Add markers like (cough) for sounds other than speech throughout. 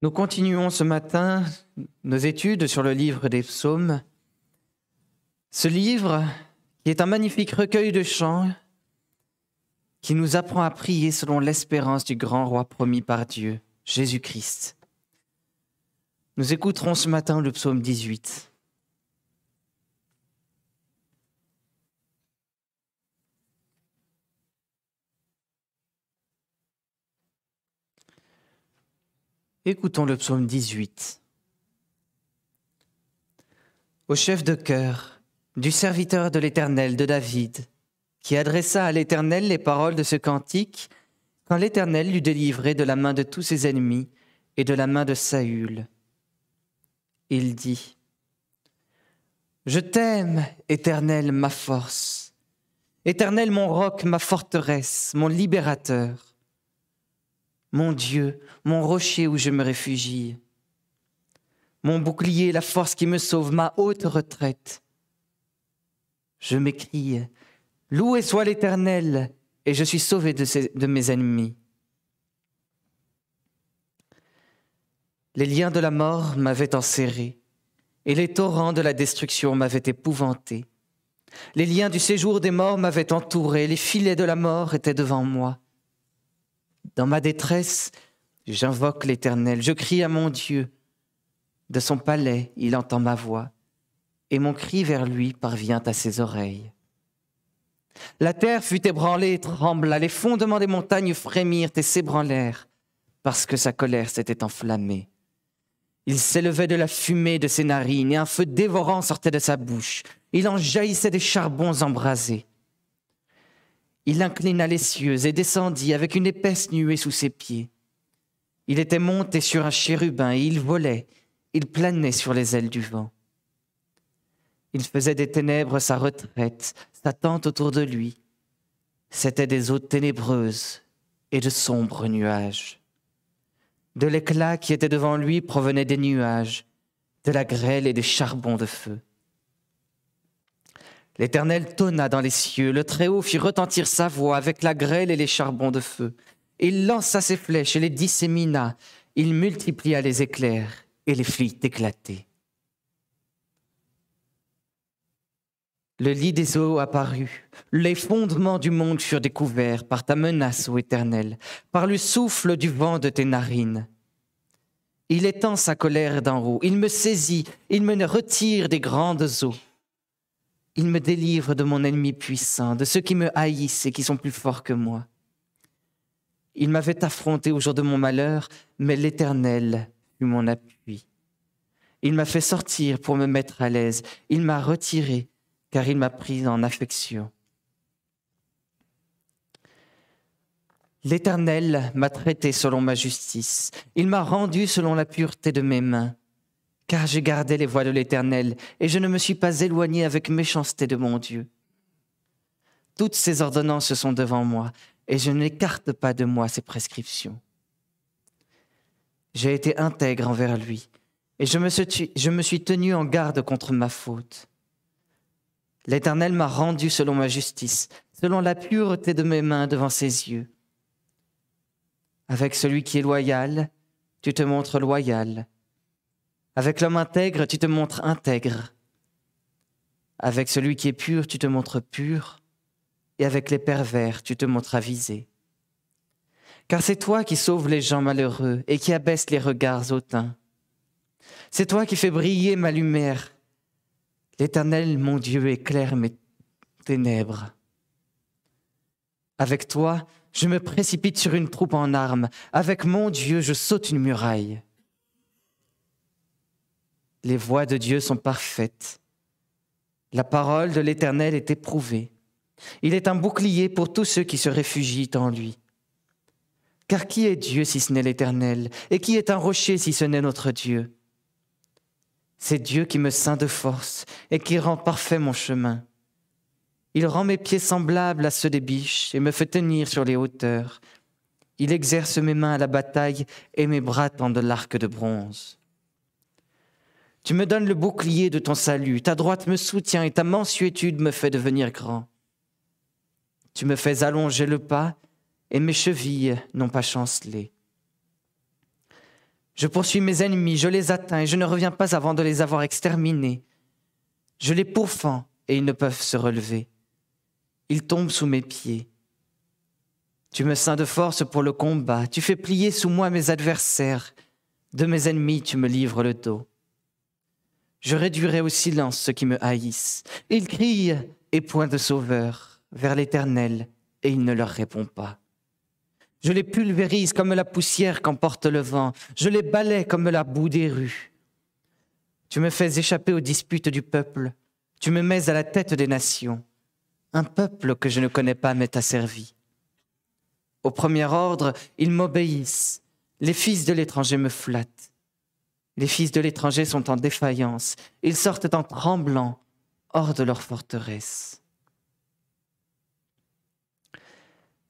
Nous continuons ce matin nos études sur le livre des psaumes. Ce livre qui est un magnifique recueil de chants qui nous apprend à prier selon l'espérance du grand roi promis par Dieu, Jésus-Christ. Nous écouterons ce matin le psaume 18. Écoutons le psaume 18. Au chef de cœur du serviteur de l'Éternel de David, qui adressa à l'Éternel les paroles de ce cantique quand l'Éternel l'eut délivré de la main de tous ses ennemis et de la main de Saül. Il dit, Je t'aime, Éternel, ma force, Éternel, mon roc, ma forteresse, mon libérateur mon Dieu, mon rocher où je me réfugie, mon bouclier, la force qui me sauve, ma haute retraite. Je m'écrie, loué soit l'Éternel, et je suis sauvé de, de mes ennemis. Les liens de la mort m'avaient enserré, et les torrents de la destruction m'avaient épouvanté. Les liens du séjour des morts m'avaient entouré, les filets de la mort étaient devant moi. Dans ma détresse, j'invoque l'Éternel, je crie à mon Dieu. De son palais, il entend ma voix, et mon cri vers lui parvient à ses oreilles. La terre fut ébranlée et trembla, les fondements des montagnes frémirent et s'ébranlèrent, parce que sa colère s'était enflammée. Il s'élevait de la fumée de ses narines, et un feu dévorant sortait de sa bouche. Il en jaillissait des charbons embrasés. Il inclina les cieux et descendit avec une épaisse nuée sous ses pieds. Il était monté sur un chérubin et il volait, il planait sur les ailes du vent. Il faisait des ténèbres sa retraite, sa tente autour de lui. C'étaient des eaux ténébreuses et de sombres nuages. De l'éclat qui était devant lui provenaient des nuages, de la grêle et des charbons de feu. L'Éternel tonna dans les cieux, le Très-Haut fit retentir sa voix avec la grêle et les charbons de feu. Il lança ses flèches et les dissémina, il multiplia les éclairs et les fit éclater. Le lit des eaux apparut, les fondements du monde furent découverts par ta menace, ô Éternel, par le souffle du vent de tes narines. Il étend sa colère d'en haut, il me saisit, il me retire des grandes eaux. Il me délivre de mon ennemi puissant, de ceux qui me haïssent et qui sont plus forts que moi. Il m'avait affronté au jour de mon malheur, mais l'Éternel fut mon appui. Il m'a fait sortir pour me mettre à l'aise. Il m'a retiré, car il m'a pris en affection. L'Éternel m'a traité selon ma justice. Il m'a rendu selon la pureté de mes mains car j'ai gardé les voies de l'Éternel, et je ne me suis pas éloigné avec méchanceté de mon Dieu. Toutes ces ordonnances sont devant moi, et je n'écarte pas de moi ces prescriptions. J'ai été intègre envers lui, et je me, suis, je me suis tenu en garde contre ma faute. L'Éternel m'a rendu selon ma justice, selon la pureté de mes mains devant ses yeux. Avec celui qui est loyal, tu te montres loyal avec l'homme intègre, tu te montres intègre. Avec celui qui est pur, tu te montres pur. Et avec les pervers, tu te montres avisé. Car c'est toi qui sauves les gens malheureux et qui abaisse les regards hautains. C'est toi qui fais briller ma lumière. L'Éternel, mon Dieu, éclaire mes ténèbres. Avec toi, je me précipite sur une troupe en armes. Avec mon Dieu, je saute une muraille. Les voies de Dieu sont parfaites. La parole de l'Éternel est éprouvée. Il est un bouclier pour tous ceux qui se réfugient en lui. Car qui est Dieu si ce n'est l'Éternel? Et qui est un rocher si ce n'est notre Dieu? C'est Dieu qui me ceint de force et qui rend parfait mon chemin. Il rend mes pieds semblables à ceux des biches et me fait tenir sur les hauteurs. Il exerce mes mains à la bataille et mes bras tendent l'arc de bronze. Tu me donnes le bouclier de ton salut, ta droite me soutient et ta mansuétude me fait devenir grand. Tu me fais allonger le pas et mes chevilles n'ont pas chancelé. Je poursuis mes ennemis, je les atteins et je ne reviens pas avant de les avoir exterminés. Je les pourfends et ils ne peuvent se relever. Ils tombent sous mes pieds. Tu me ceins de force pour le combat, tu fais plier sous moi mes adversaires, de mes ennemis tu me livres le dos. Je réduirai au silence ceux qui me haïssent. Ils crient, et point de sauveur, vers l'Éternel, et il ne leur répond pas. Je les pulvérise comme la poussière qu'emporte le vent, je les balais comme la boue des rues. Tu me fais échapper aux disputes du peuple, tu me mets à la tête des nations. Un peuple que je ne connais pas m'est asservi. Au premier ordre, ils m'obéissent. Les fils de l'étranger me flattent. Les fils de l'étranger sont en défaillance. Ils sortent en tremblant hors de leur forteresse.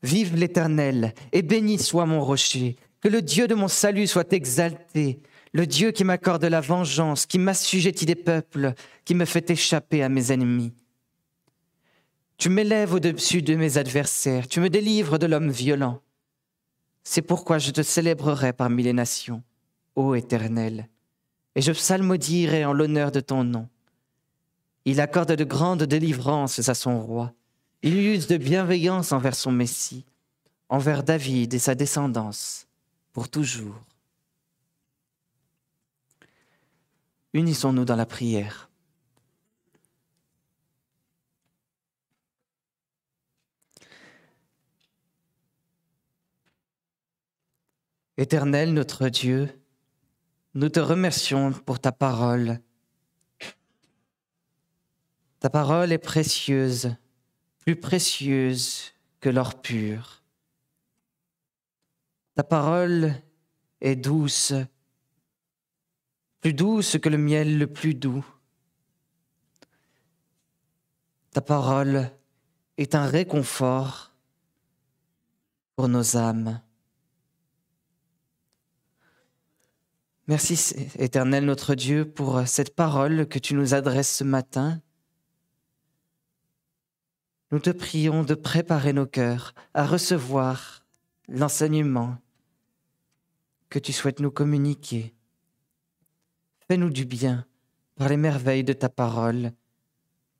Vive l'Éternel et béni soit mon rocher. Que le Dieu de mon salut soit exalté. Le Dieu qui m'accorde la vengeance, qui m'assujettit des peuples, qui me fait échapper à mes ennemis. Tu m'élèves au-dessus de mes adversaires, tu me délivres de l'homme violent. C'est pourquoi je te célébrerai parmi les nations, ô Éternel, et je psalmodierai en l'honneur de ton nom. Il accorde de grandes délivrances à son roi. Il use de bienveillance envers son Messie, envers David et sa descendance, pour toujours. Unissons-nous dans la prière. Éternel notre Dieu, nous te remercions pour ta parole. Ta parole est précieuse, plus précieuse que l'or pur. Ta parole est douce, plus douce que le miel le plus doux. Ta parole est un réconfort pour nos âmes. Merci éternel notre Dieu pour euh, cette parole que tu nous adresses ce matin. Nous te prions de préparer nos cœurs à recevoir l'enseignement que tu souhaites nous communiquer. Fais-nous du bien par les merveilles de ta parole,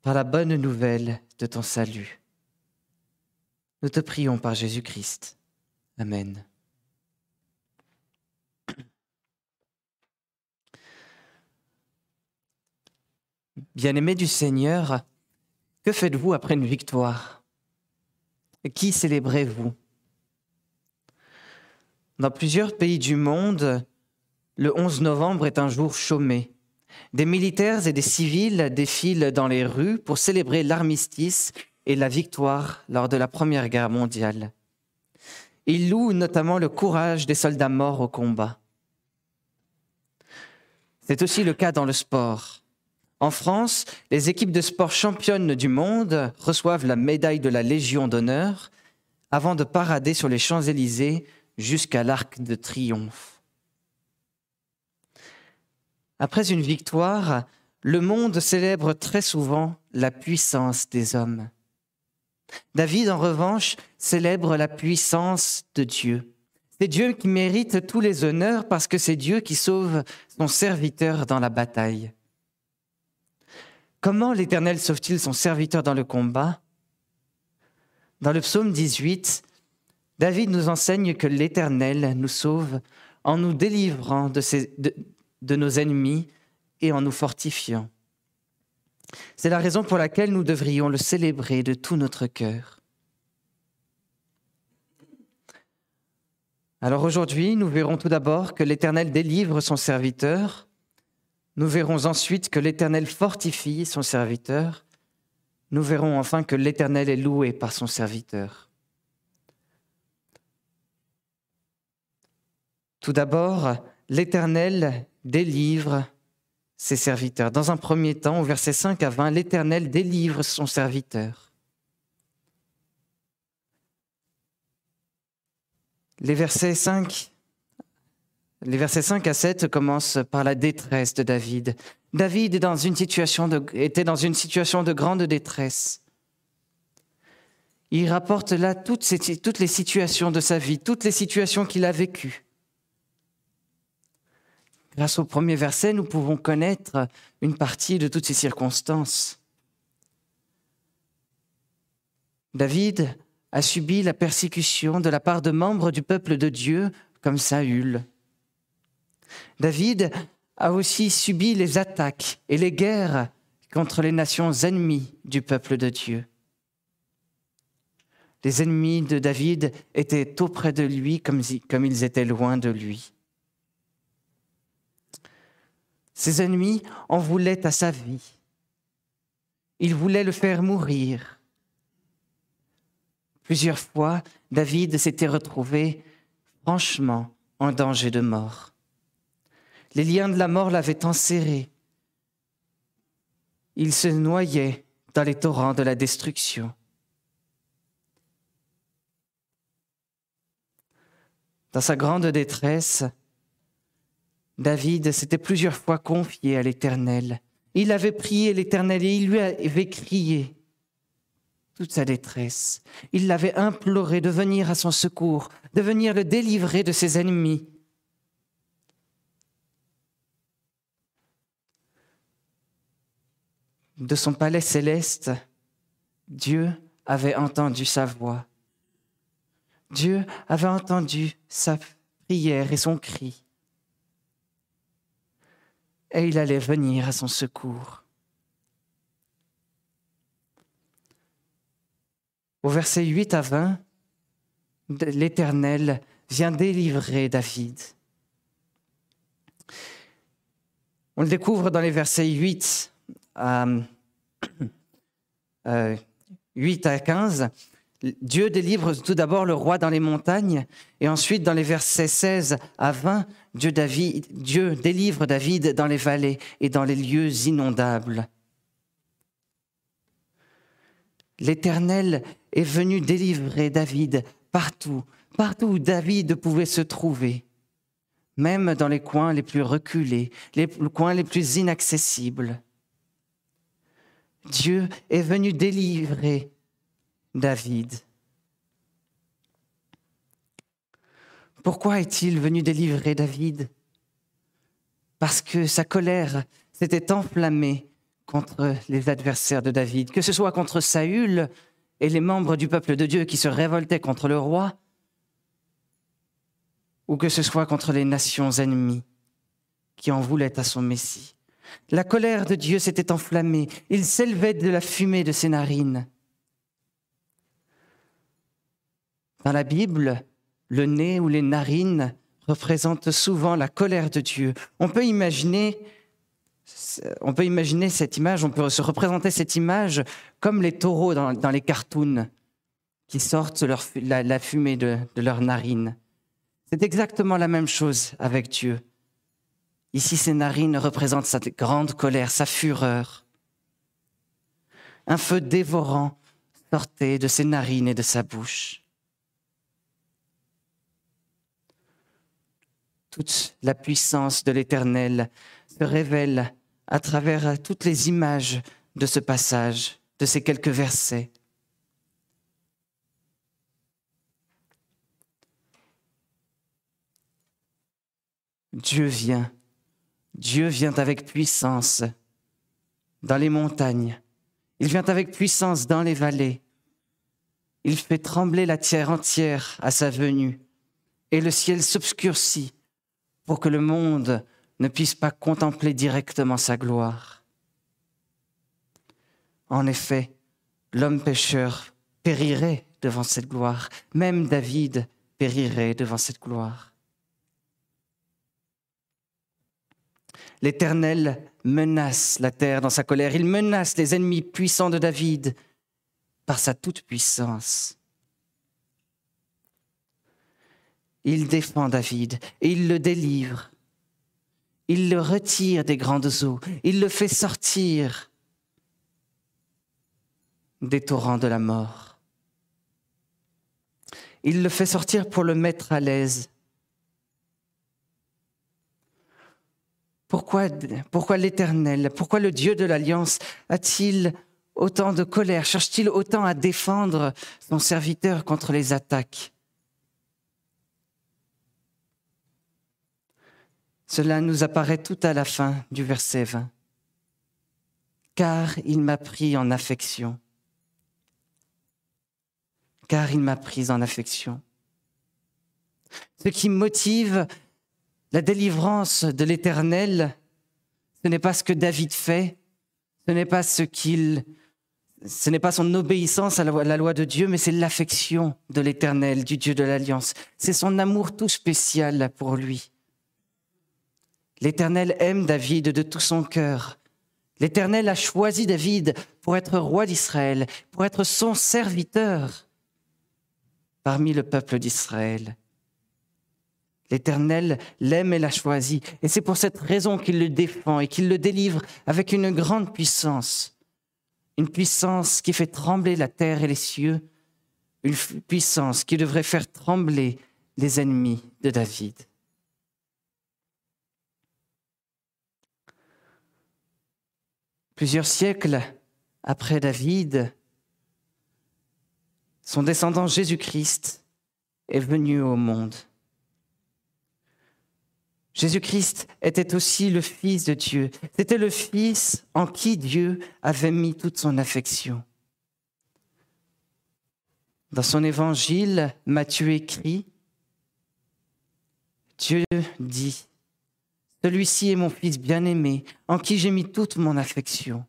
par la bonne nouvelle de ton salut. Nous te prions par Jésus-Christ. Amen. Bien-aimés du Seigneur, que faites-vous après une victoire? Qui célébrez-vous? Dans plusieurs pays du monde, le 11 novembre est un jour chômé. Des militaires et des civils défilent dans les rues pour célébrer l'armistice et la victoire lors de la Première Guerre mondiale. Ils louent notamment le courage des soldats morts au combat. C'est aussi le cas dans le sport. En France, les équipes de sport championnes du monde reçoivent la médaille de la Légion d'honneur avant de parader sur les Champs-Élysées jusqu'à l'Arc de Triomphe. Après une victoire, le monde célèbre très souvent la puissance des hommes. David, en revanche, célèbre la puissance de Dieu. C'est Dieu qui mérite tous les honneurs parce que c'est Dieu qui sauve son serviteur dans la bataille. Comment l'Éternel sauve-t-il son serviteur dans le combat? Dans le psaume 18, David nous enseigne que l'Éternel nous sauve en nous délivrant de, nos ennemis et en nous fortifiant. C'est la raison pour laquelle nous devrions le célébrer de tout notre cœur. Alors aujourd'hui, nous verrons tout d'abord que l'Éternel délivre son serviteur nous verrons ensuite que l'Éternel fortifie son serviteur. Nous verrons enfin que l'Éternel est loué par son serviteur. Tout d'abord, l'Éternel délivre ses serviteurs. Dans un premier temps, au verset 5 à 20, l'Éternel délivre son serviteur. Les versets 5 les versets 5 à 7 commencent par la détresse de David. David était dans une situation de grande détresse. Il rapporte là toutes, toutes les situations de sa vie, toutes les situations qu'il a vécues. grâce au premier verset, nous pouvons connaître une partie de toutes ces circonstances. David a subi la persécution de la part de membres du peuple de Dieu comme Saül. David a aussi subi les attaques et les guerres contre les nations ennemies du peuple de Dieu. Les ennemis de David étaient auprès de lui comme, ils étaient loin de lui. Ses ennemis en voulaient à sa vie. Ils voulaient le faire mourir. Plusieurs fois, David s'était retrouvé franchement en danger de mort. Les liens de la mort l'avaient enserré. Il se noyait dans les torrents de la destruction. Dans sa grande détresse, David s'était plusieurs fois confié à l'Éternel. Il avait prié l'Éternel et il lui avait crié toute sa détresse. Il l'avait imploré de venir à son secours, de venir le délivrer de ses ennemis. De son palais céleste, Dieu avait entendu sa voix. Dieu avait entendu sa prière et son cri. Et il allait venir à son secours. Au verset 8 à 20, l'Éternel vient délivrer David. On le découvre dans les versets 8 à, 8 euh, à 15. Dieu délivre tout d'abord le roi dans les montagnes, et ensuite dans les versets 16 à 20, Dieu, David, Dieu délivre David dans les vallées et dans les lieux inondables. L'Éternel est venu délivrer David partout, partout où David pouvait se trouver, même dans les coins les plus reculés, les coins les plus inaccessibles. Dieu est venu délivrer David. Pourquoi est-il venu délivrer David? Parce que sa colère s'était enflammée contre les adversaires de David, que ce soit contre Saül et les membres du peuple de Dieu qui se révoltaient contre le roi, ou que ce soit contre les nations ennemies qui en voulaient à son Messie. La colère de Dieu s'était enflammée, il s'élevait de la fumée de ses narines. Dans la Bible, le nez ou les narines représentent souvent la colère de Dieu. On peut imaginer, on peut imaginer cette image, on peut se représenter cette image comme les taureaux dans, les cartoons qui sortent la, fumée de, de leurs narines. C'est exactement la même chose avec Dieu. Ici, ses narines représentent sa grande colère, sa fureur. Un feu dévorant sortait de ses narines et de sa bouche. toute la puissance de l'Éternel se révèle à travers toutes les images de ce passage, de ces quelques versets. Dieu vient, Dieu vient avec puissance dans les montagnes, il vient avec puissance dans les vallées, il fait trembler la terre entière à sa venue, et le ciel s'obscurcit pour que le monde ne puisse pas contempler directement sa gloire. En effet, l'homme pécheur périrait devant cette gloire, même David périrait devant cette gloire. L'Éternel menace la terre dans sa colère, il menace les ennemis puissants de David par sa toute-puissance. Il défend David et il le délivre. Il le retire des grandes eaux. Il le fait sortir des torrents de la mort. Il le fait sortir pour le mettre à l'aise. Pourquoi, pourquoi l'Éternel, pourquoi le Dieu de l'Alliance a-t-il autant de colère? Cherche-t-il autant à défendre son serviteur contre les attaques? Cela nous apparaît tout à la fin du verset 20. Car il m'a pris en affection. Car il m'a pris en affection. Ce qui motive la délivrance de l'Éternel, ce n'est pas ce que David fait, ce n'est pas ce qu'il ce n'est pas son obéissance à la loi de Dieu, mais c'est l'affection de l'Éternel, du Dieu de l'Alliance. C'est son amour tout spécial pour lui. L'Éternel aime David de tout son cœur. L'Éternel a choisi David pour être roi d'Israël, pour être son serviteur parmi le peuple d'Israël. L'Éternel l'aime et l'a choisi, et c'est pour cette raison qu'il le défend et qu'il le délivre avec une grande puissance une puissance qui fait trembler la terre et les cieux, une puissance qui devrait faire trembler les ennemis de David. Plusieurs siècles après David, son descendant Jésus-Christ est venu au monde. Jésus-Christ était aussi le Fils de Dieu. C'était le Fils en qui Dieu avait mis toute son affection. Dans son évangile, Matthieu écrit, Dieu dit, Celui-ci est mon Fils bien-aimé, en qui j'ai mis toute mon affection.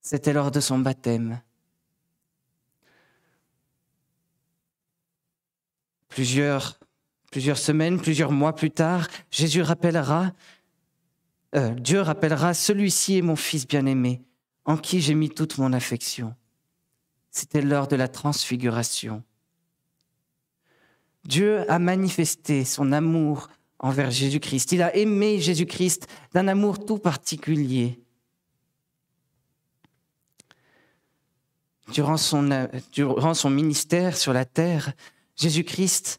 C'était lors de son baptême. Plusieurs Plusieurs semaines, plusieurs mois plus tard, Jésus rappellera, euh, Dieu rappellera, celui-ci est mon fils bien-aimé, en qui j'ai mis toute mon affection. C'était lors de la transfiguration. Dieu a manifesté son amour envers Jésus-Christ. Il a aimé Jésus-Christ d'un amour tout particulier. Durant son, euh, durant son ministère sur la terre, Jésus-Christ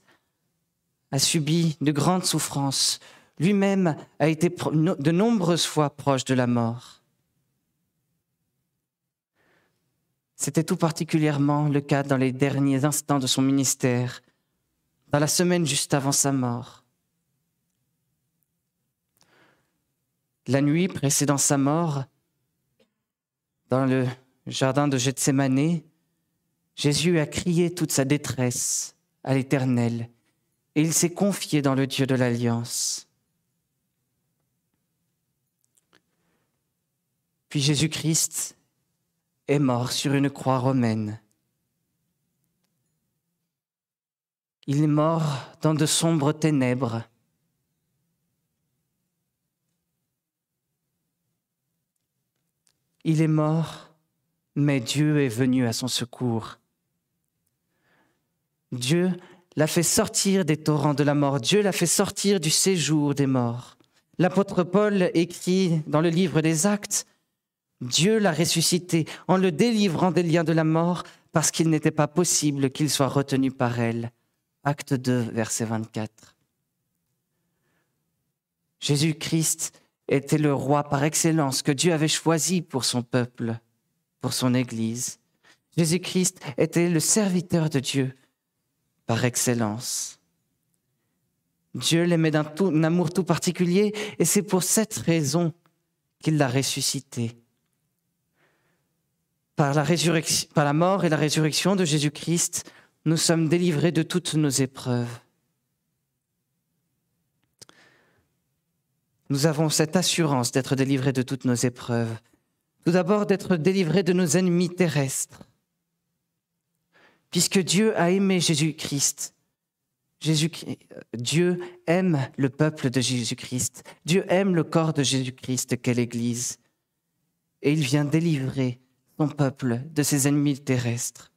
a subi de grandes souffrances. Lui-même a été de nombreuses fois proche de la mort. C'était tout particulièrement le cas dans les derniers instants de son ministère, dans la semaine juste avant sa mort. La nuit précédant sa mort, dans le jardin de Gethsemane, Jésus a crié toute sa détresse à l'Éternel et il s'est confié dans le Dieu de l'Alliance. Puis Jésus-Christ est mort sur une croix romaine. Il est mort dans de sombres ténèbres. Il est mort, mais Dieu est venu à son secours. Dieu l'a fait sortir des torrents de la mort. Dieu l'a fait sortir du séjour des morts. L'apôtre Paul écrit dans le livre des Actes, Dieu l'a ressuscité en le délivrant des liens de la mort parce qu'il n'était pas possible qu'il soit retenu par elle. Acte 2, verset 24. Jésus-Christ était le roi par excellence que Dieu avait choisi pour son peuple, pour son Église. Jésus-Christ était le serviteur de Dieu par excellence. Dieu l'aimait d'un amour tout particulier et c'est pour cette raison qu'il l'a ressuscité. Par la, mort et la résurrection de Jésus-Christ, nous sommes délivrés de toutes nos épreuves. Nous avons cette assurance d'être délivrés de toutes nos épreuves. Tout d'abord d'être délivrés de nos ennemis terrestres puisque Dieu a aimé Jésus-Christ. Jésus, Dieu aime le peuple de Jésus-Christ. Dieu aime le corps de Jésus-Christ qu'est l'Église. Et il vient délivrer son peuple de ses ennemis terrestres.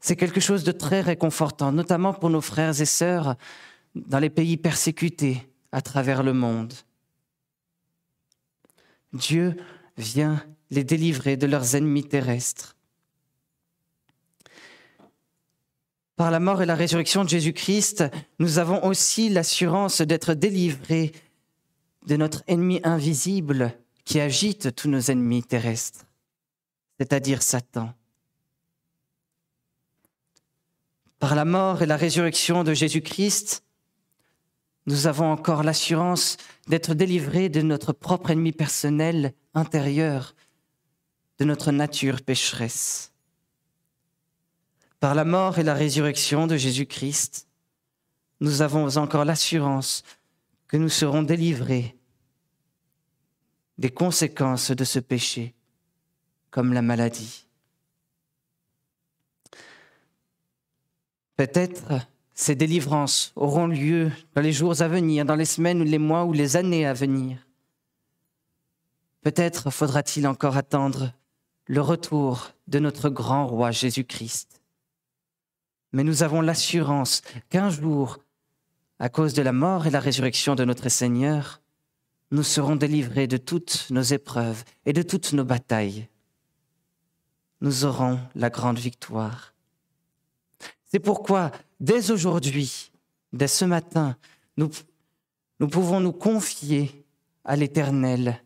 C'est quelque chose de très réconfortant, notamment pour nos frères et sœurs dans les pays persécutés à travers le monde. Dieu vient les délivrer de leurs ennemis terrestres. Par la mort et la résurrection de Jésus-Christ, nous avons aussi l'assurance d'être délivrés de notre ennemi invisible qui agite tous nos ennemis terrestres, c'est-à-dire Satan. Par la mort et la résurrection de Jésus-Christ, nous avons encore l'assurance d'être délivrés de notre propre ennemi personnel intérieur, de notre nature pécheresse. Par la mort et la résurrection de Jésus-Christ, nous avons encore l'assurance que nous serons délivrés des conséquences de ce péché, comme la maladie. Peut-être ces délivrances auront lieu dans les jours à venir, dans les semaines, les mois ou les années à venir. Peut-être faudra-t-il encore attendre le retour de notre grand roi Jésus-Christ. Mais nous avons l'assurance qu'un jour, à cause de la mort et la résurrection de notre Seigneur, nous serons délivrés de toutes nos épreuves et de toutes nos batailles. Nous aurons la grande victoire. C'est pourquoi, dès aujourd'hui, dès ce matin, nous, nous pouvons nous confier à l'Éternel.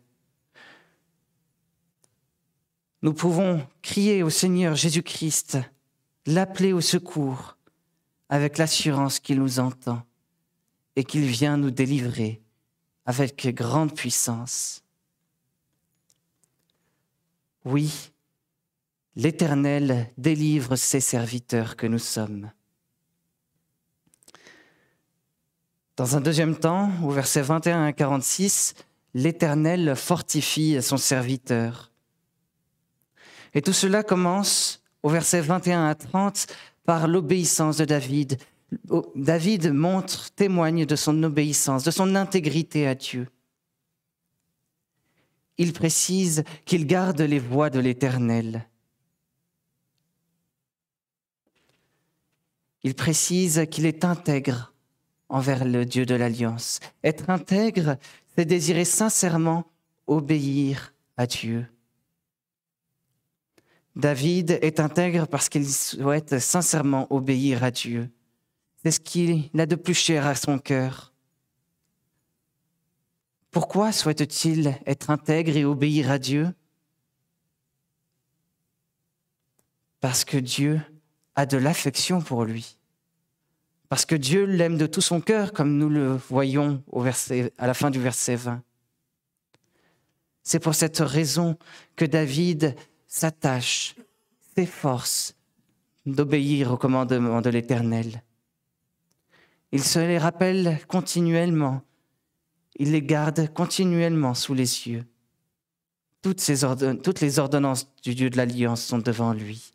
Nous pouvons crier au Seigneur Jésus-Christ, l'appeler au secours, avec l'assurance qu'il nous entend et qu'il vient nous délivrer avec grande puissance. Oui, l'Éternel délivre ses serviteurs que nous sommes. Dans un deuxième temps, au verset 21 à 46, l'Éternel fortifie son serviteur. Et tout cela commence au verset 21 à 30 par l'obéissance de David, David montre, témoigne de son obéissance, de son intégrité à Dieu. Il précise qu'il garde les voies de l'Éternel. Il précise qu'il est intègre envers le Dieu de l'Alliance. Être intègre, c'est désirer sincèrement obéir à Dieu. David est intègre parce qu'il souhaite sincèrement obéir à Dieu. C'est ce qu'il a de plus cher à son cœur. Pourquoi souhaite-t-il être intègre et obéir à Dieu? Parce que Dieu a de l'affection pour lui. Parce que Dieu l'aime de tout son cœur, comme nous le voyons au verset, à la fin du verset 20. C'est pour cette raison que David s'attache, s'efforce d'obéir au commandement de l'Éternel. Il se les rappelle continuellement. Il les garde continuellement sous les yeux. Toutes, toutes les ordonnances du Dieu de l'Alliance sont devant lui.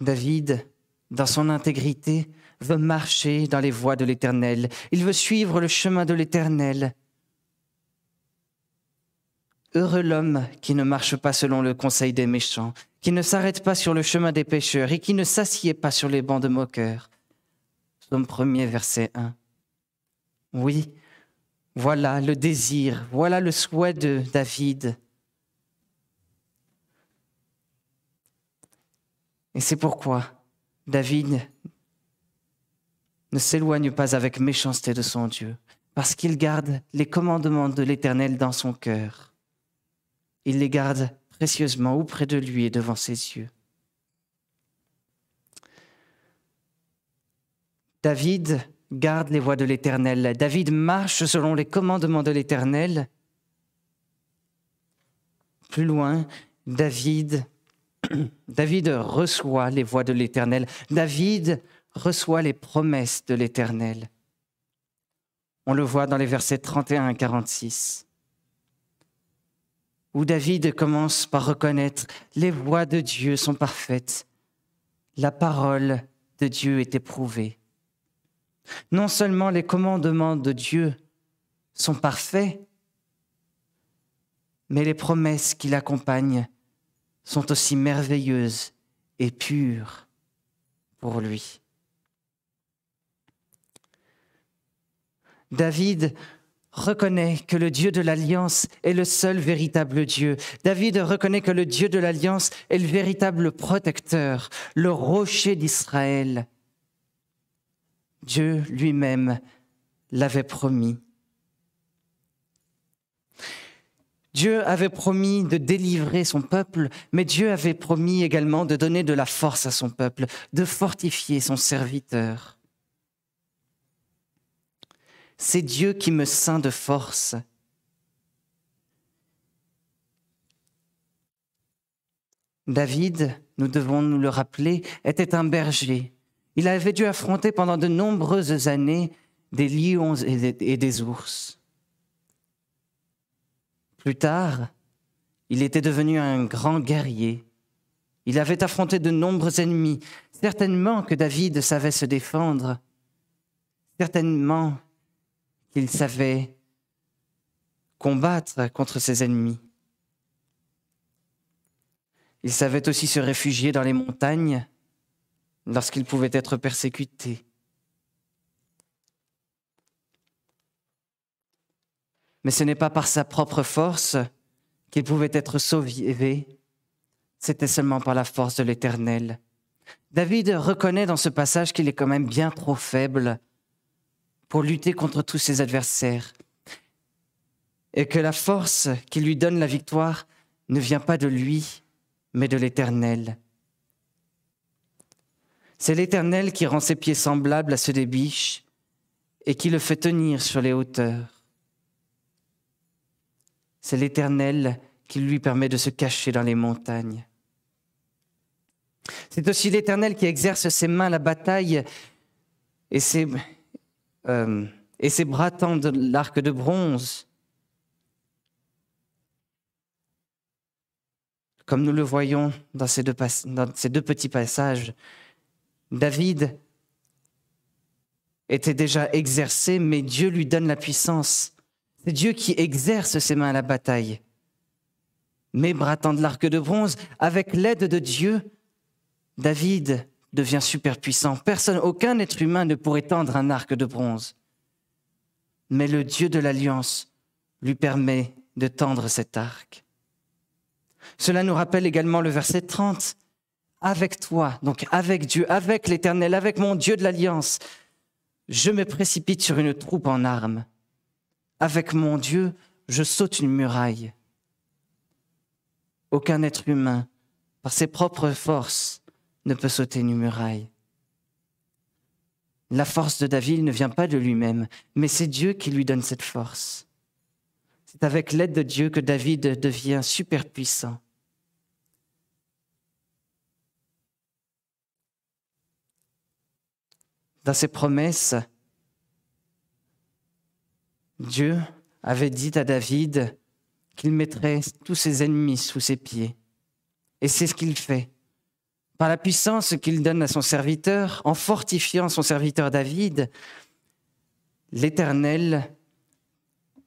David, dans son intégrité, veut marcher dans les voies de l'Éternel. Il veut suivre le chemin de l'Éternel. Heureux l'homme qui ne marche pas selon le conseil des méchants, qui ne s'arrête pas sur le chemin des pécheurs et qui ne s'assied pas sur les bancs de moqueurs. Somme 1er, verset 1. Oui, voilà le désir, voilà le souhait de David. Et c'est pourquoi David ne s'éloigne pas avec méchanceté de son Dieu, parce qu'il garde les commandements de l'Éternel dans son cœur il les garde précieusement auprès de lui et devant ses yeux. David garde les voies de l'Éternel. David marche selon les commandements de l'Éternel. Plus loin, David, (clears throat) David reçoit les voies de l'Éternel. David reçoit les promesses de l'Éternel. On le voit dans les versets 31 à 46 où David commence par reconnaître les voies de Dieu sont parfaites, la parole de Dieu est éprouvée. Non seulement les commandements de Dieu sont parfaits, mais les promesses qui l'accompagnent sont aussi merveilleuses et pures pour lui. David reconnaît que le Dieu de l'Alliance est le seul véritable Dieu. David reconnaît que le Dieu de l'Alliance est le véritable protecteur, le rocher d'Israël. Dieu lui-même l'avait promis. Dieu avait promis de délivrer son peuple, mais Dieu avait promis également de donner de la force à son peuple, de fortifier son serviteur. C'est Dieu qui me ceint de force. David, nous devons nous le rappeler, était un berger. Il avait dû affronter pendant de nombreuses années des lions et des ours. Plus tard, il était devenu un grand guerrier. Il avait affronté de nombreux ennemis. Certainement que David savait se défendre. Certainement qu'il savait combattre contre ses ennemis. Il savait aussi se réfugier dans les montagnes lorsqu'il pouvait être persécuté. Mais ce n'est pas par sa propre force qu'il pouvait être sauvé, c'était seulement par la force de l'Éternel. David reconnaît dans ce passage qu'il est quand même bien trop faible pour lutter contre tous ses adversaires et que la force qui lui donne la victoire ne vient pas de lui, mais de l'Éternel. C'est l'Éternel qui rend ses pieds semblables à ceux des biches et qui le fait tenir sur les hauteurs. C'est l'Éternel qui lui permet de se cacher dans les montagnes. C'est aussi l'Éternel qui exerce ses mains la bataille et ses, euh, et ses bras tendent l'arc de bronze. Comme nous le voyons dans ces deux, dans ces deux petits passages, David était déjà exercé, mais Dieu lui donne la puissance. C'est Dieu qui exerce ses mains à la bataille. Mais bras de l'arc de bronze, avec l'aide de Dieu, David devient super puissant. Personne, aucun être humain ne pourrait tendre un arc de bronze. Mais le Dieu de l'Alliance lui permet de tendre cet arc. Cela nous rappelle également le verset 30. Avec toi, donc avec Dieu, avec l'Éternel, avec mon Dieu de l'Alliance, je me précipite sur une troupe en armes. Avec mon Dieu, je saute une muraille. Aucun être humain, par ses propres forces, ne peut sauter une muraille. La force de David ne vient pas de lui-même, mais c'est Dieu qui lui donne cette force. C'est avec l'aide de Dieu que David devient super puissant. Dans ses promesses, Dieu avait dit à David qu'il mettrait tous ses ennemis sous ses pieds. Et c'est ce qu'il fait. Par la puissance qu'il donne à son serviteur, en fortifiant son serviteur David, l'Éternel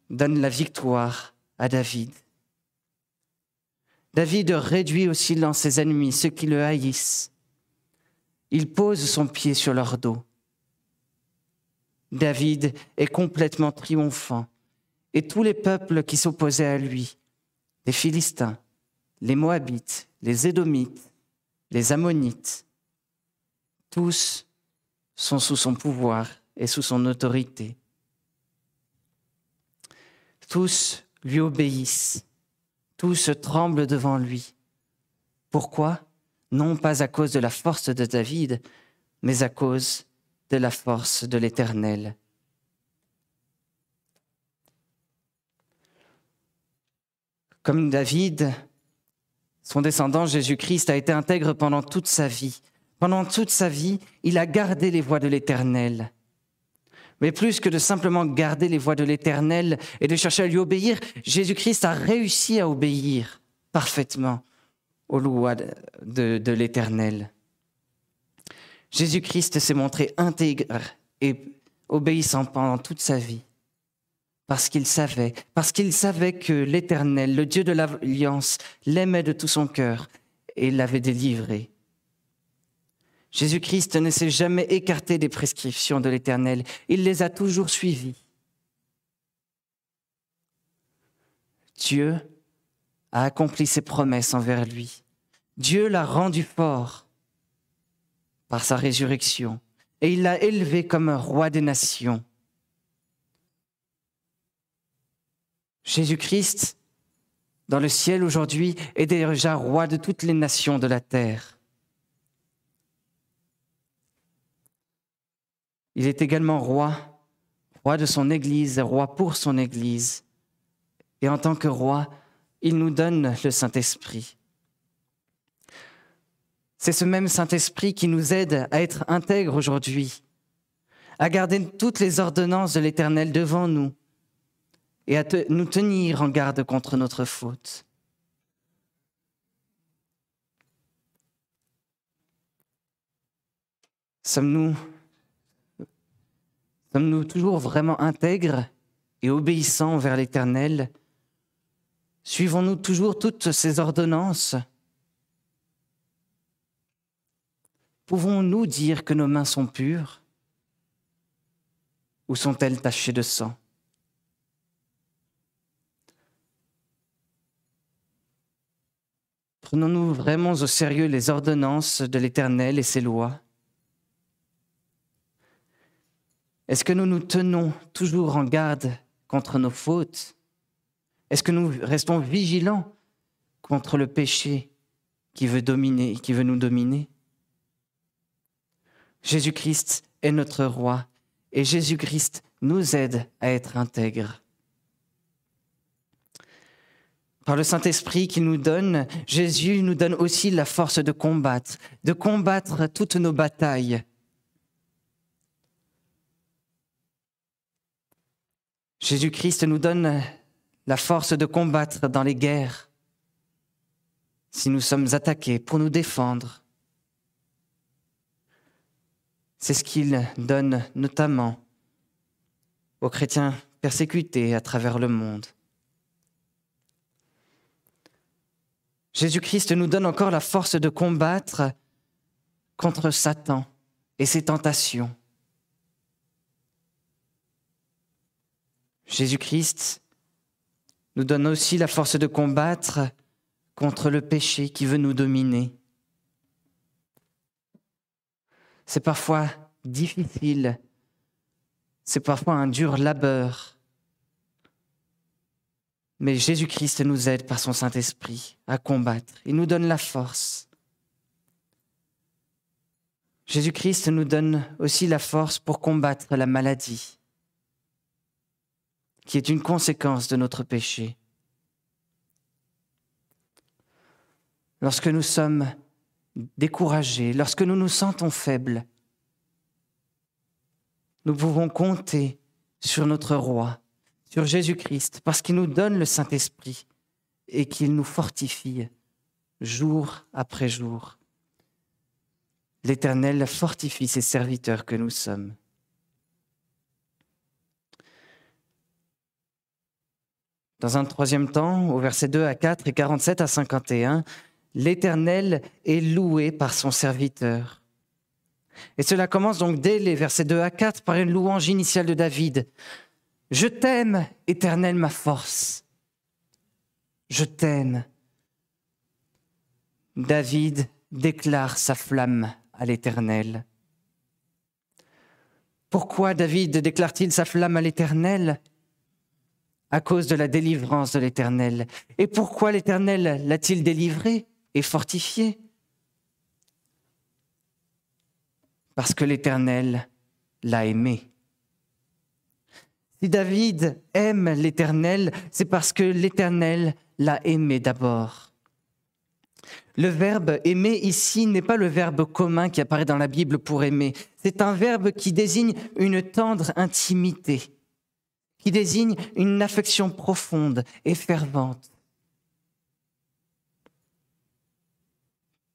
donne la victoire à David. David réduit au silence ses ennemis, ceux qui le haïssent. Il pose son pied sur leur dos. David est complètement triomphant. Et tous les peuples qui s'opposaient à lui, les Philistins, les Moabites, les Édomites, les Ammonites, tous sont sous son pouvoir et sous son autorité. Tous lui obéissent, tous tremblent devant lui. Pourquoi? Non pas à cause de la force de David, mais à cause de la force de l'Éternel. Comme David, son descendant Jésus-Christ a été intègre pendant toute sa vie. Pendant toute sa vie, il a gardé les voies de l'Éternel. Mais plus que de simplement garder les voies de l'Éternel et de chercher à lui obéir, Jésus-Christ a réussi à obéir parfaitement aux lois de, de l'Éternel. Jésus-Christ s'est montré intègre et obéissant pendant toute sa vie, parce qu'il savait, parce qu'il savait que l'Éternel, le Dieu de l'Alliance, l'aimait de tout son cœur et l'avait délivré. Jésus-Christ ne s'est jamais écarté des prescriptions de l'Éternel, il les a toujours suivies. Dieu a accompli ses promesses envers lui. Dieu l'a rendu fort par sa résurrection, et il l'a élevé comme un roi des nations. Jésus-Christ dans le ciel aujourd'hui est déjà roi de toutes les nations de la terre. Il est également roi, roi de son Église, roi pour son Église. Et en tant que roi, il nous donne le Saint-Esprit. C'est ce même Saint-Esprit qui nous aide à être intègres aujourd'hui, à garder toutes les ordonnances de l'Éternel devant nous et à nous tenir en garde contre notre faute. Sommes-nous sommes-nous toujours vraiment intègres et obéissants envers l'Éternel? Suivons-nous toujours toutes ces ordonnances? Pouvons-nous dire que nos mains sont pures Ou sont-elles tachées de sang? Prenons-nous vraiment au sérieux les ordonnances de l'Éternel et ses lois. Est-ce que nous nous tenons toujours en garde contre nos fautes? Est-ce que nous restons vigilants contre le péché qui veut dominer, qui veut nous dominer? Jésus-Christ est notre roi et Jésus-Christ nous aide à être intègres. Par le Saint-Esprit qu'il nous donne, Jésus nous donne aussi la force de combattre, de combattre toutes nos batailles. Jésus-Christ nous donne la force de combattre dans les guerres si nous sommes attaqués pour nous défendre. C'est ce qu'il donne notamment aux chrétiens persécutés à travers le monde. Jésus-Christ nous donne encore la force de combattre contre Satan et ses tentations. Jésus-Christ nous donne aussi la force de combattre contre le péché qui veut nous dominer. C'est parfois difficile, c'est parfois un dur labeur. Mais Jésus-Christ nous aide par son Saint-Esprit à combattre. Il nous donne la force. Jésus-Christ nous donne aussi la force pour combattre la maladie, qui est une conséquence de notre péché. Lorsque nous sommes découragés, lorsque nous nous sentons faibles, nous pouvons compter sur notre roi, sur Jésus-Christ, parce qu'il nous donne le Saint-Esprit et qu'il nous fortifie jour après jour. L'Éternel fortifie ses serviteurs que nous sommes. Dans un troisième temps, au verset 2 à 4 et 47 à 51, l'Éternel est loué par son serviteur. Et cela commence donc dès les versets 2 à 4 par une louange initiale de David. Je t'aime, Éternel, ma force. Je t'aime. David déclare sa flamme à l'Éternel. Pourquoi David déclare-t-il sa flamme à l'Éternel? À cause de la délivrance de l'Éternel. Et pourquoi l'Éternel l'a-t-il délivré et fortifié? Parce que l'Éternel l'a aimé. Si David aime l'Éternel, c'est parce que l'Éternel l'a aimé d'abord. Le verbe aimer ici n'est pas le verbe commun qui apparaît dans la Bible pour aimer. C'est un verbe qui désigne une tendre intimité, qui désigne une affection profonde et fervente.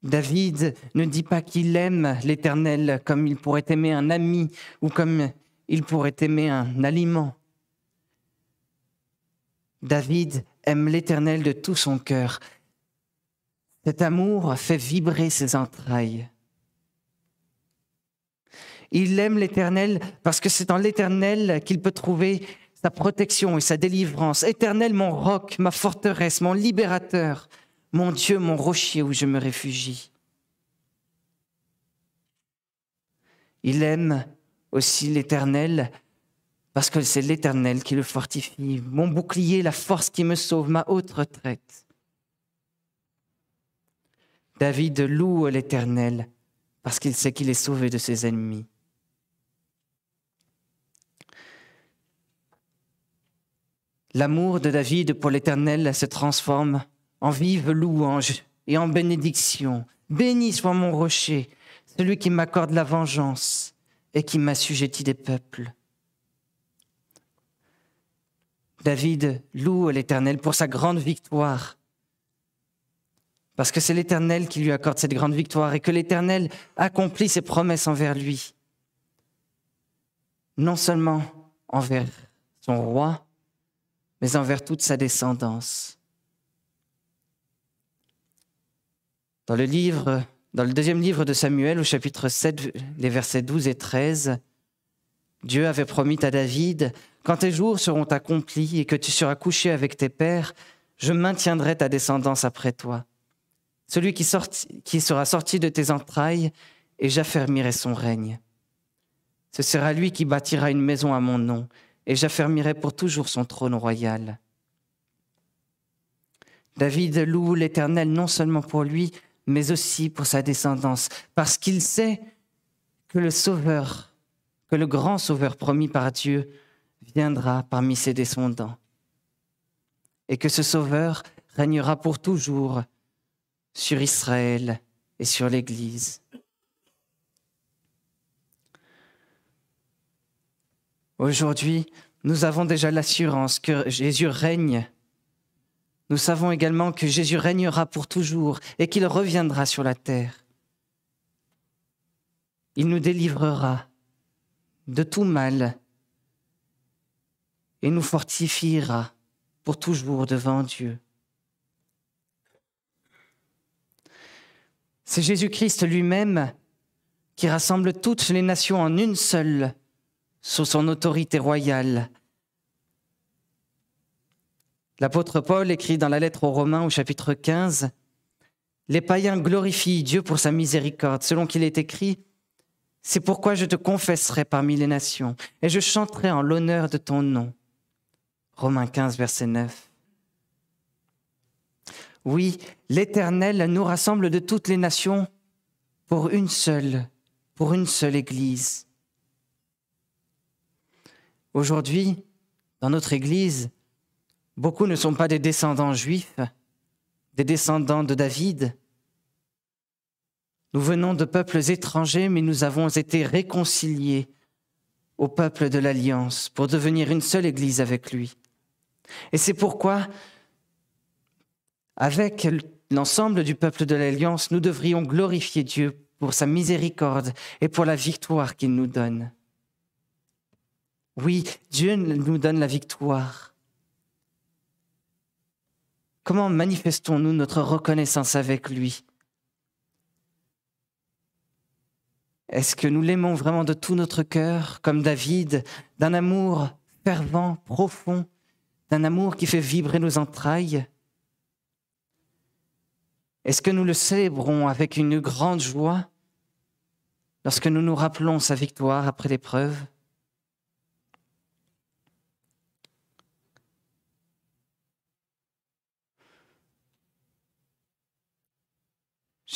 David ne dit pas qu'il aime l'Éternel comme il pourrait aimer un ami ou comme il pourrait aimer un aliment. David aime l'Éternel de tout son cœur. Cet amour fait vibrer ses entrailles. Il aime l'Éternel parce que c'est dans l'Éternel qu'il peut trouver sa protection et sa délivrance. Éternel, mon roc, ma forteresse, mon libérateur, mon Dieu, mon rocher où je me réfugie. Il aime aussi l'Éternel, parce que c'est l'Éternel qui le fortifie, mon bouclier, la force qui me sauve, ma haute retraite. David loue l'Éternel parce qu'il sait qu'il est sauvé de ses ennemis. L'amour de David pour l'Éternel se transforme en vive louange et en bénédiction. Béni soit mon rocher, celui qui m'accorde la vengeance et qui m'assujettit des peuples. David loue l'Éternel pour sa grande victoire, parce que c'est l'Éternel qui lui accorde cette grande victoire et que l'Éternel accomplit ses promesses envers lui, non seulement envers son roi, mais envers toute sa descendance. Dans le livre, dans le deuxième livre de Samuel, au chapitre 7, les versets 12 et 13, Dieu avait promis à David, Quand tes jours seront accomplis et que tu seras couché avec tes pères, je maintiendrai ta descendance après toi. Celui qui, qui sera sorti de tes entrailles, et j'affermirai son règne. Ce sera lui qui bâtira une maison à mon nom, et j'affermirai pour toujours son trône royal. David loue l'Éternel non seulement pour lui, mais aussi pour sa descendance, parce qu'il sait que le Sauveur, que le grand Sauveur promis par Dieu viendra parmi ses descendants, et que ce Sauveur régnera pour toujours sur Israël et sur l'Église. Aujourd'hui, nous avons déjà l'assurance que Jésus règne nous savons également que Jésus régnera pour toujours et qu'il reviendra sur la terre. Il nous délivrera de tout mal et nous fortifiera pour toujours devant Dieu. C'est Jésus-Christ lui-même qui rassemble toutes les nations en une seule sous son autorité royale L'apôtre Paul écrit dans la lettre aux Romains au chapitre 15, Les païens glorifient Dieu pour sa miséricorde, selon qu'il est écrit, C'est pourquoi je te confesserai parmi les nations, et je chanterai en l'honneur de ton nom. Romains 15, verset 9. Oui, l'Éternel nous rassemble de toutes les nations pour une seule, pour une seule Église. Aujourd'hui, dans notre Église, Beaucoup ne sont pas des descendants juifs, des descendants de David. Nous venons de peuples étrangers, mais nous avons été réconciliés au peuple de l'Alliance pour devenir une seule Église avec lui. Et c'est pourquoi, avec l'ensemble du peuple de l'Alliance, nous devrions glorifier Dieu pour sa miséricorde et pour la victoire qu'il nous donne. Oui, Dieu nous donne la victoire. Comment manifestons-nous notre reconnaissance avec lui? Est-ce que nous l'aimons vraiment de tout notre cœur, comme David, d'un amour fervent, profond, d'un amour qui fait vibrer nos entrailles? Est-ce que nous le célébrons avec une grande joie lorsque nous nous rappelons sa victoire après l'épreuve?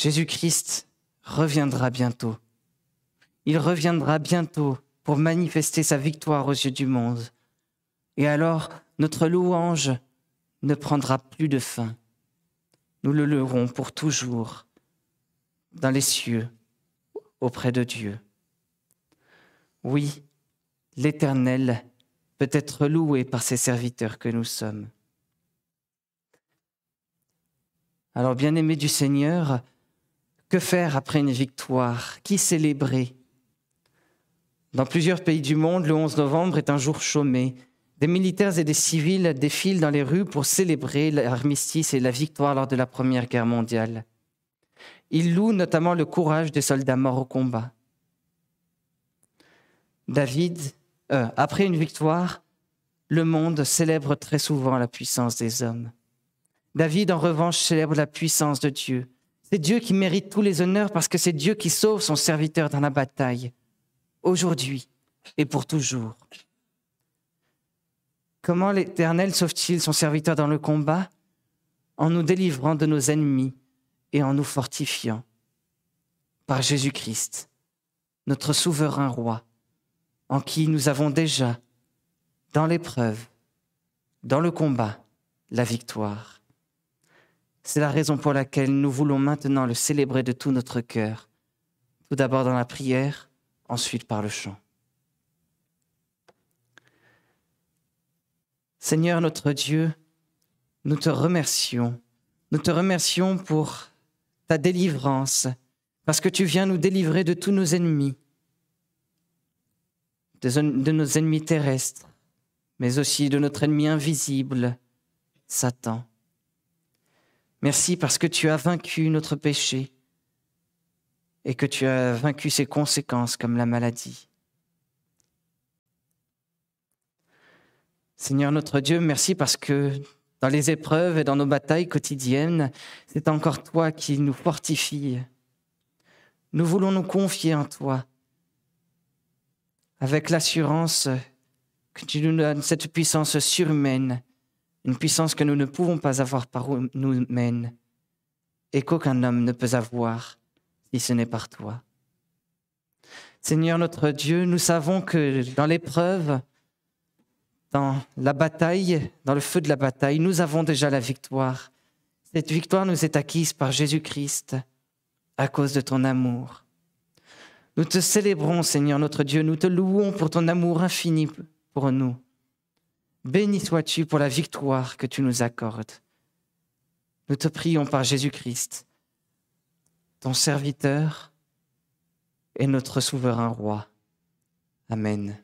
Jésus-Christ reviendra bientôt. Il reviendra bientôt pour manifester sa victoire aux yeux du monde. Et alors, notre louange ne prendra plus de fin. Nous le louerons pour toujours dans les cieux auprès de Dieu. Oui, l'Éternel peut être loué par ses serviteurs que nous sommes. Alors, bien-aimés du Seigneur, que faire après une victoire? Qui célébrer? Dans plusieurs pays du monde, le 11 novembre est un jour chômé. Des militaires et des civils défilent dans les rues pour célébrer l'armistice et la victoire lors de la Première Guerre mondiale. Ils louent notamment le courage des soldats morts au combat. David, euh, après une victoire, le monde célèbre très souvent la puissance des hommes. David, en revanche, célèbre la puissance de Dieu. C'est Dieu qui mérite tous les honneurs parce que c'est Dieu qui sauve son serviteur dans la bataille, aujourd'hui et pour toujours. Comment l'Éternel sauve-t-il son serviteur dans le combat? En nous délivrant de nos ennemis et en nous fortifiant par Jésus-Christ, notre souverain roi, en qui nous avons déjà, dans l'épreuve, dans le combat, la victoire. C'est la raison pour laquelle nous voulons maintenant le célébrer de tout notre cœur, tout d'abord dans la prière, ensuite par le chant. Seigneur notre Dieu, nous te remercions. Nous te remercions pour ta délivrance, parce que tu viens nous délivrer de tous nos ennemis, de, nos ennemis terrestres, mais aussi de notre ennemi invisible, Satan. Merci parce que tu as vaincu notre péché et que tu as vaincu ses conséquences comme la maladie. Seigneur notre Dieu, merci parce que dans les épreuves et dans nos batailles quotidiennes, c'est encore toi qui nous fortifie. Nous voulons nous confier en toi avec l'assurance que tu nous donnes cette puissance surhumaine, une puissance que nous ne pouvons pas avoir par nous-mêmes et qu'aucun homme ne peut avoir si ce n'est par toi. Seigneur notre Dieu, nous savons que dans l'épreuve, dans la bataille, dans le feu de la bataille, nous avons déjà la victoire. Cette victoire nous est acquise par Jésus-Christ à cause de ton amour. Nous te célébrons, Seigneur notre Dieu, nous te louons pour ton amour infini pour nous. Béni sois-tu pour la victoire que tu nous accordes. Nous te prions par Jésus-Christ, ton serviteur et notre souverain roi. Amen.